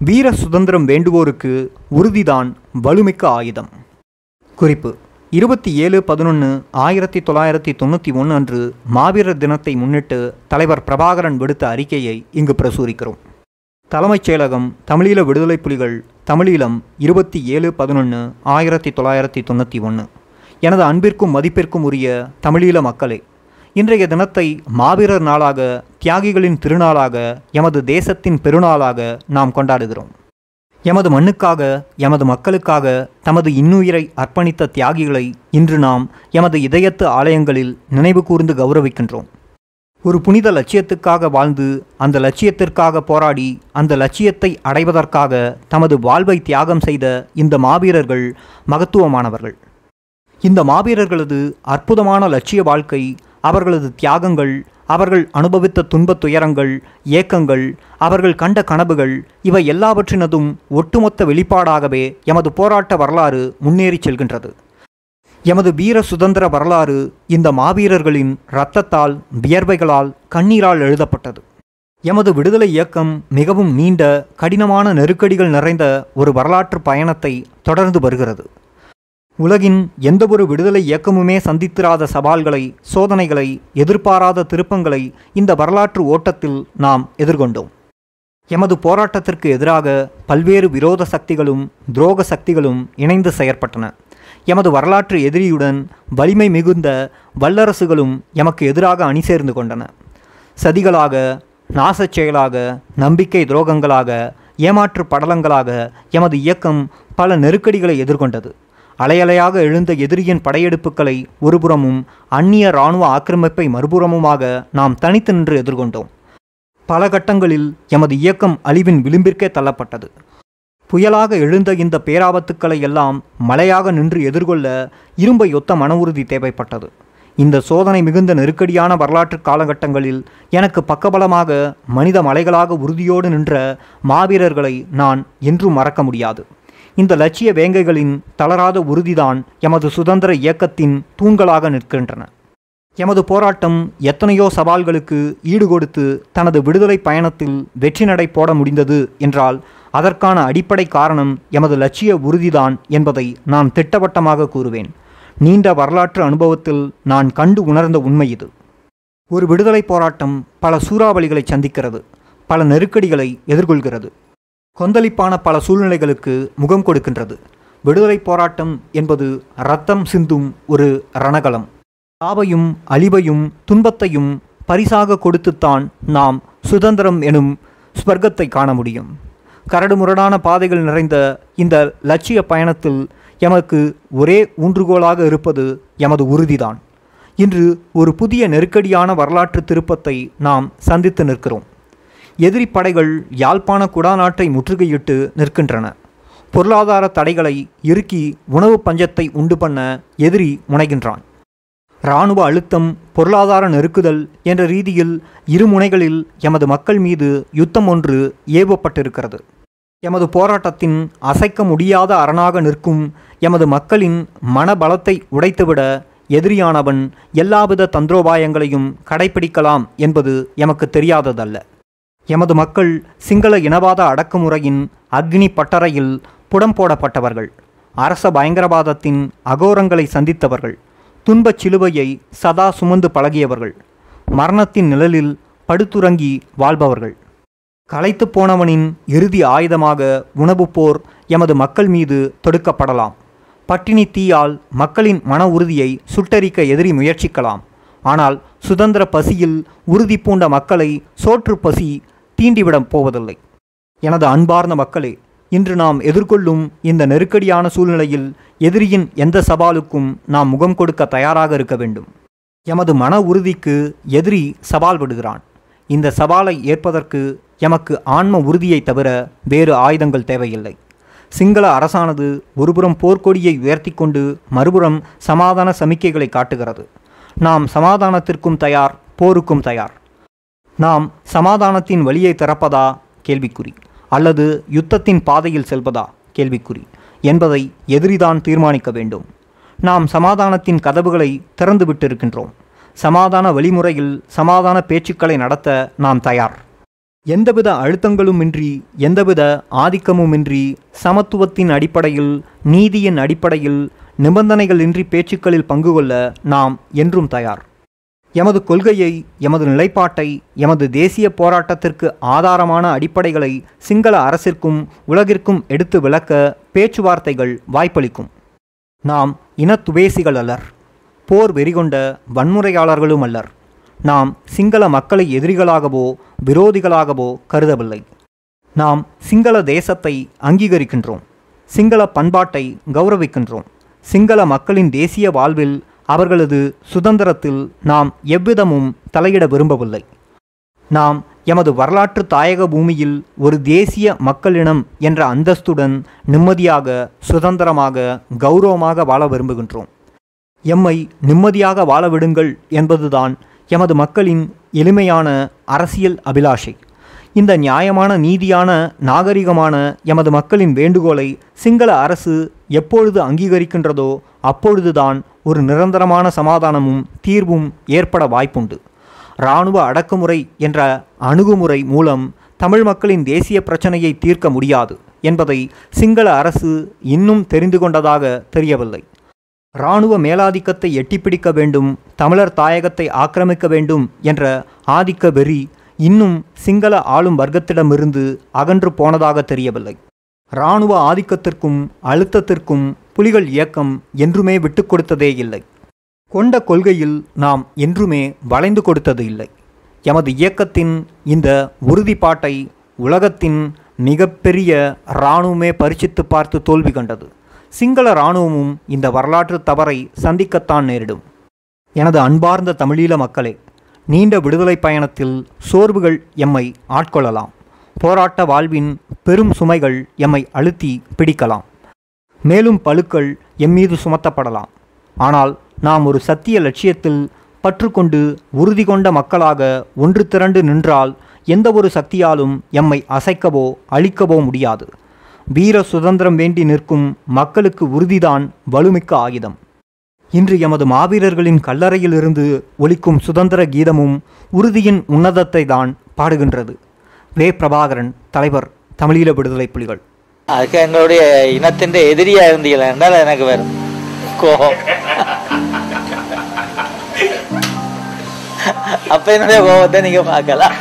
வீர சுதந்திரம் வேண்டுவோருக்கு உறுதிதான் வலுமிக்க ஆயுதம். குறிப்பு இருபத்தி ஏழு பதினொன்று ஆயிரத்தி தொள்ளாயிரத்தி தொண்ணூற்றி ஒன்று அன்று மாவீரர் தினத்தை முன்னிட்டு தலைவர் பிரபாகரன் விடுத்த அறிக்கையை இங்கு பிரசுரிக்கிறோம். தலைமைச் செயலகம் தமிழீழ விடுதலை புலிகள் தமிழீழம் இருபத்தி ஏழு பதினொன்று ஆயிரத்தி தொள்ளாயிரத்தி தொண்ணூற்றி ஒன்று எனது அன்பிற்கும் மதிப்பிற்கும் உரிய தமிழீழ மக்களே இன்றைய தினத்தை மாவீரர் நாளாக தியாகிகளின் திருநாளாக எமது தேசத்தின் பெருநாளாக நாம் கொண்டாடுகிறோம். எமது மண்ணுக்காக எமது மக்களுக்காக தமது இன்னுயிரை அர்ப்பணித்த தியாகிகளை இன்று நாம் எமது இதயத்து ஆலயங்களில் நினைவு கூர்ந்து கௌரவிக்கின்றோம். ஒரு புனித லட்சியத்துக்காக வாழ்ந்து அந்த லட்சியத்திற்காக போராடி அந்த லட்சியத்தை அடைவதற்காக தமது வாழ்வை தியாகம் செய்த இந்த மாவீரர்கள் மகத்துவமானவர்கள். இந்த மாவீரர்களது அற்புதமான லட்சிய வாழ்க்கை அவர்களது தியாகங்கள் அவர்கள் அனுபவித்த துன்பத் துயரங்கள் ஏக்கங்கள் அவர்கள் கண்ட கனவுகள் இவை எல்லாவற்றினதும் ஒட்டுமொத்த வெளிப்பாடாகவே எமது போராட்ட வரலாறு முன்னேறிச் செல்கின்றது. எமது வீர சுதந்திர வரலாறு இந்த மாவீரர்களின் இரத்தத்தால் வியர்வைகளால் கண்ணீரால் எழுதப்பட்டது. எமது விடுதலை இயக்கம் மிகவும் நீண்ட கடினமான நெருக்கடிகள் நிறைந்த ஒரு வரலாற்று பயணத்தை தொடர்ந்து வருகிறது. உலகின் எந்தவொரு விடுதலை இயக்கமுமே சந்தித்திராத சவால்களை சோதனைகளை எதிர்பாராத திருப்பங்களை இந்த வரலாற்று ஓட்டத்தில் நாம் எதிர்கொண்டோம். எமது போராட்டத்திற்கு எதிராக பல்வேறு விரோத சக்திகளும் துரோக சக்திகளும் இணைந்து செயற்பட்டன. எமது வரலாற்று எதிரியுடன் வலிமை மிகுந்த வல்லரசுகளும் எமக்கு எதிராக அணி சேர்ந்து கொண்டன. சதிகளாக நாசச் செயலாக நம்பிக்கை துரோகங்களாக ஏமாற்று படலங்களாக எமது இயக்கம் பல நெருக்கடிகளை எதிர்கொண்டது. அலையலையாக எழுந்த எதிரியின் படையெடுப்புகளை ஒருபுறமும் அந்நிய இராணுவ ஆக்கிரமிப்பை மறுபுறமுமாக நாம் தனித்து நின்று எதிர்கொண்டோம். பல கட்டங்களில் எமது இயக்கம் அழிவின் விளிம்பிற்கே தள்ளப்பட்டது. புயலாக எழுந்த இந்த பேராபத்துக்களை எல்லாம் மழையாக நின்று எதிர்கொள்ள இரும்பை ஒத்த மன உறுதி தேவைப்பட்டது. இந்த சோதனை மிகுந்த நெருக்கடியான வரலாற்று காலகட்டங்களில் எனக்கு பக்கபலமாக மனித மலைகளாக உறுதியோடு நின்ற மாவீரர்களை நான் என்றும் மறக்க முடியாது. இந்த லட்சிய வேங்கைகளின் தளராத உறுதிதான் எமது சுதந்திர இயக்கத்தின் தூண்களாக நிற்கின்றன. எமது போராட்டம் எத்தனையோ சவால்களுக்கு ஈடுகொடுத்து தனது விடுதலை பயணத்தில் வெற்றி நடை போட முடிந்தது என்றால் அதற்கான அடிப்படை காரணம் எமது லட்சிய உறுதிதான் என்பதை நான் திட்டவட்டமாக கூறுவேன். நீண்ட வரலாற்று அனுபவத்தில் நான் கண்டு உணர்ந்த உண்மை இது. ஒரு விடுதலை போராட்டம் பல சூறாவளிகளை சந்திக்கிறது பல நெருக்கடிகளை எதிர்கொள்கிறது. கொந்தளிப்பான பல சூழ்நிலைகளுக்கு முகம் கொடுக்கின்றது. விடுதலை போராட்டம் என்பது ரத்தம் சிந்தும் ஒரு ரணகலம் சாவையும் அழிவையும் துன்பத்தையும் பரிசாக கொடுத்துத்தான் நாம் சுதந்திரம் எனும் ஸ்வர்க்கத்தை காண முடியும். கரடுமுரடான பாதைகள் நிறைந்த இந்த லட்சிய பயணத்தில் எமக்கு ஒரே ஊன்றுகோலாக இருப்பது எமது உறுதிதான். இன்று ஒரு புதிய நெருக்கடியான வரலாற்று திருப்பத்தை நாம் சந்தித்து நிற்கிறோம். எதிரி படைகள் யாழ்ப்பாண குடாநாட்டை முற்றுகையிட்டு நிற்கின்றன. பொருளாதார தடைகளை இறுக்கி உணவு பஞ்சத்தை உண்டு பண்ண எதிரி முனைகின்றான். இராணுவ அழுத்தம் பொருளாதார நெருக்குதல் என்ற ரீதியில் இரு முனைகளில் எமது மக்கள் மீது யுத்தம் ஒன்று ஏவப்பட்டிருக்கிறது. எமது போராட்டத்தின் அசைக்க முடியாத அரணாக நிற்கும் எமது மக்களின் மனபலத்தை உடைத்துவிட எதிரியானவன் எல்லாவித தந்திரோபாயங்களையும் கடைபிடிக்கலாம் என்பது எமக்கு தெரியாததல்ல. எமது மக்கள் சிங்கள இனவாத அடக்குமுறையின் அக்னி பட்டறையில் புடம் போடப்பட்டவர்கள். அரச பயங்கரவாதத்தின் அகோரங்களை சந்தித்தவர்கள். துன்பச் சிலுவையை சதா சுமந்து பழகியவர்கள். மரணத்தின் நிழலில் படுத்துறங்கி வாழ்பவர்கள். களைத்து போனவனின் இறுதி ஆயுதமாக உணவுப் போர் எமது மக்கள் மீது தொடுக்கப்படலாம். பட்டினி தீயால் மக்களின் மன உறுதியை சுட்டரிக்க எதிரி முயற்சிக்கலாம். ஆனால் சுதந்திர பசியில் உறுதி பூண்ட மக்களை சோற்று பசி தீண்டிவிடப் போவதில்லை. எனது அன்பார்ந்த மக்களே இன்று நாம் எதிர்கொள்ளும் இந்த நெருக்கடியான சூழ்நிலையில் எதிரியின் எந்த சவாலுக்கும் நாம் முகம் கொடுக்க தயாராக இருக்க வேண்டும். எமது மன உறுதிக்கு எதிரி சவால் விடுகிறான். இந்த சவாலை ஏற்பதற்கு எமக்கு ஆன்ம உறுதியை தவிர வேறு ஆயுதங்கள் தேவையில்லை. சிங்கள அரசானது ஒருபுறம் போர்க்கொடியை உயர்த்தி கொண்டு மறுபுறம் சமாதான சமிக்கைகளை காட்டுகிறது. நாம் சமாதானத்திற்கும் தயார் போருக்கும் தயார். நாம் சமாதானத்தின் வழியை திறப்பதா? கேள்விக்குறி. அல்லது யுத்தத்தின் பாதையில் செல்வதா? கேள்விக்குறி. என்பதை எதிரிதான் தீர்மானிக்க வேண்டும். நாம் சமாதானத்தின் கதவுகளை திறந்து விட்டிருக்கின்றோம். சமாதான வழிமுறையில் சமாதான பேச்சுக்களை நடத்த நாம் தயார். எந்தவித அழுத்தங்களுமின்றி எந்தவித ஆதிக்கமுமின்றி சமத்துவத்தின் அடிப்படையில் நீதியின் அடிப்படையில் நிபந்தனைகளின்றி பேச்சுக்களில் பங்கு கொள்ள நாம் என்றும் தயார். எமது கொள்கையை எமது நிலைப்பாட்டை எமது தேசிய போராட்டத்திற்கு ஆதாரமான அடிப்படைகளை சிங்கள அரசிற்கும் உலகிற்கும் எடுத்து விளக்க பேச்சுவார்த்தைகள் வாய்ப்பளிக்கும். நாம் இனத்துவேசிகள் அல்லர் போர் வெறிகொண்ட வன்முறையாளர்களும் அல்லர். நாம் சிங்கள மக்களை எதிரிகளாகவோ விரோதிகளாகவோ கருதவில்லை. நாம் சிங்கள தேசத்தை அங்கீகரிக்கின்றோம். சிங்கள பண்பாட்டை கௌரவிக்கின்றோம். சிங்கள மக்களின் தேசிய வாழ்வில் அவர்களது சுதந்திரத்தில் நாம் எவ்விதமும் தலையிட விரும்பவில்லை. நாம் எமது வரலாற்று தாயக பூமியில் ஒரு தேசிய மக்களினம் என்ற அந்தஸ்துடன் நிம்மதியாக சுதந்திரமாக கௌரவமாக வாழ விரும்புகின்றோம். எம்மை நிம்மதியாக வாழ விடுங்கள் என்பதுதான் எமது மக்களின் எளிமையான அரசியல் அபிலாஷை. இந்த நியாயமான நீதியான நாகரிகமான எமது மக்களின் வேண்டுகோளை சிங்கள அரசு எப்பொழுது அங்கீகரிக்கின்றதோ அப்பொழுதுதான் ஒரு நிரந்தரமான சமாதானமும் தீர்வும் ஏற்பட வாய்ப்புண்டு. இராணுவ அடக்குமுறை என்ற அணுகுமுறை மூலம் தமிழ் மக்களின் தேசிய பிரச்சனையை தீர்க்க முடியாது என்பதை சிங்கள அரசு இன்னும் தெரிந்து கொண்டதாக தெரியவில்லை. இராணுவ மேலாதிக்கத்தை எட்டிப்பிடிக்க வேண்டும் தமிழர் தாயகத்தை ஆக்கிரமிக்க வேண்டும் என்ற ஆதிக்க வெறி இன்னும் சிங்கள ஆளும் வர்க்கத்திடமிருந்து அகன்று போனதாக தெரியவில்லை. இராணுவ ஆதிக்கத்திற்கும் அழுத்தத்திற்கும் புலிகள் இயக்கம் என்றுமே விட்டு கொடுத்ததே இல்லை. கொண்ட கொள்கையில் நாம் என்றுமே வளைந்து கொடுத்தது இல்லை. எமது இயக்கத்தின் இந்த உறுதிப்பாட்டை உலகத்தின் மிகப்பெரிய இராணுவமே பரிசித்து பார்த்து தோல்வி கண்டது. சிங்கள இராணுவமும் இந்த வரலாற்று தவறை சந்திக்கத்தான் நேரிடும். எனது அன்பார்ந்த தமிழீழ மக்களே நீண்ட விடுதலை பயணத்தில் சோர்வுகள் எம்மை ஆட்கொள்ளலாம். போராட்ட வாழ்வின் பெரும் சுமைகள் எம்மை அழுத்தி பிடிக்கலாம். மேலும் பழுக்கள் எம்மீது சுமத்தப்படலாம். ஆனால் நாம் ஒரு சத்திய லட்சியத்தில் பற்றுக்கொண்டு உறுதி கொண்ட மக்களாக ஒன்று திரண்டு நின்றால் எந்த ஒரு சக்தியாலும் எம்மை அசைக்கவோ அழிக்கவோ முடியாது. வீர சுதந்திரம் வேண்டி நிற்கும் மக்களுக்கு உறுதிதான் வலுமிக்க ஆயுதம். இன்று எமது மாவீரர்களின் கல்லறையிலிருந்து ஒலிக்கும் சுதந்திர கீதமும் உறுதியின் உன்னதத்தை தான் பாடுகின்றது. வே பிரபாகரன் தலைவர் தமிழீழ விடுதலை புலிகள். அதுக்கு எங்களுடைய இனத்தின் எதிரியா இருந்தீங்களா என்றால் எனக்கு வரும் கோபம். அப்ப என்னுடைய கோபத்தை நீங்க பார்க்கலாம்.